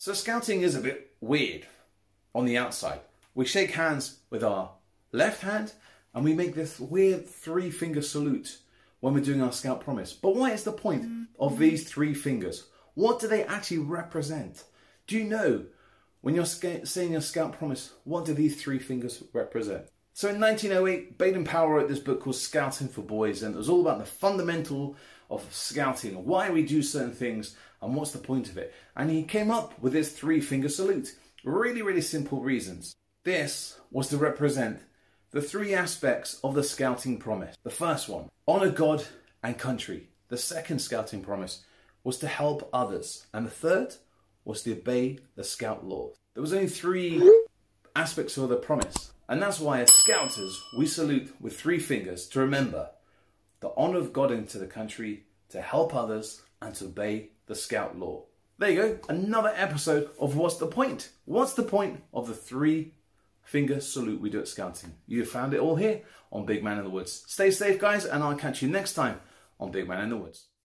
So scouting is a bit weird on the outside. We shake hands with our left hand and we make this weird three finger salute when we're doing our scout promise. But what is the point of these three fingers? What do they actually represent? Do you know when you're saying your scout promise, what do these three fingers represent? So in 1908, Baden Powell wrote this book called Scouting for Boys, and it was all about the fundamental of scouting, why we do certain things, and what's the point of it. And he came up with this three finger salute. Really, really simple reasons. This was to represent the three aspects of the scouting promise. The first one, honour God and country. The second scouting promise was to help others. And the third was to obey the scout laws. There was only three aspects of the promise. And that's why as scouters, we salute with three fingers to remember the honour of God into the country, to help others, and to obey the scout law. There you go, another episode of What's the Point? What's the point of the three finger salute we do at scouting? You found it all here on Big Man in the Woods. Stay safe, guys, and I'll catch you next time on Big Man in the Woods.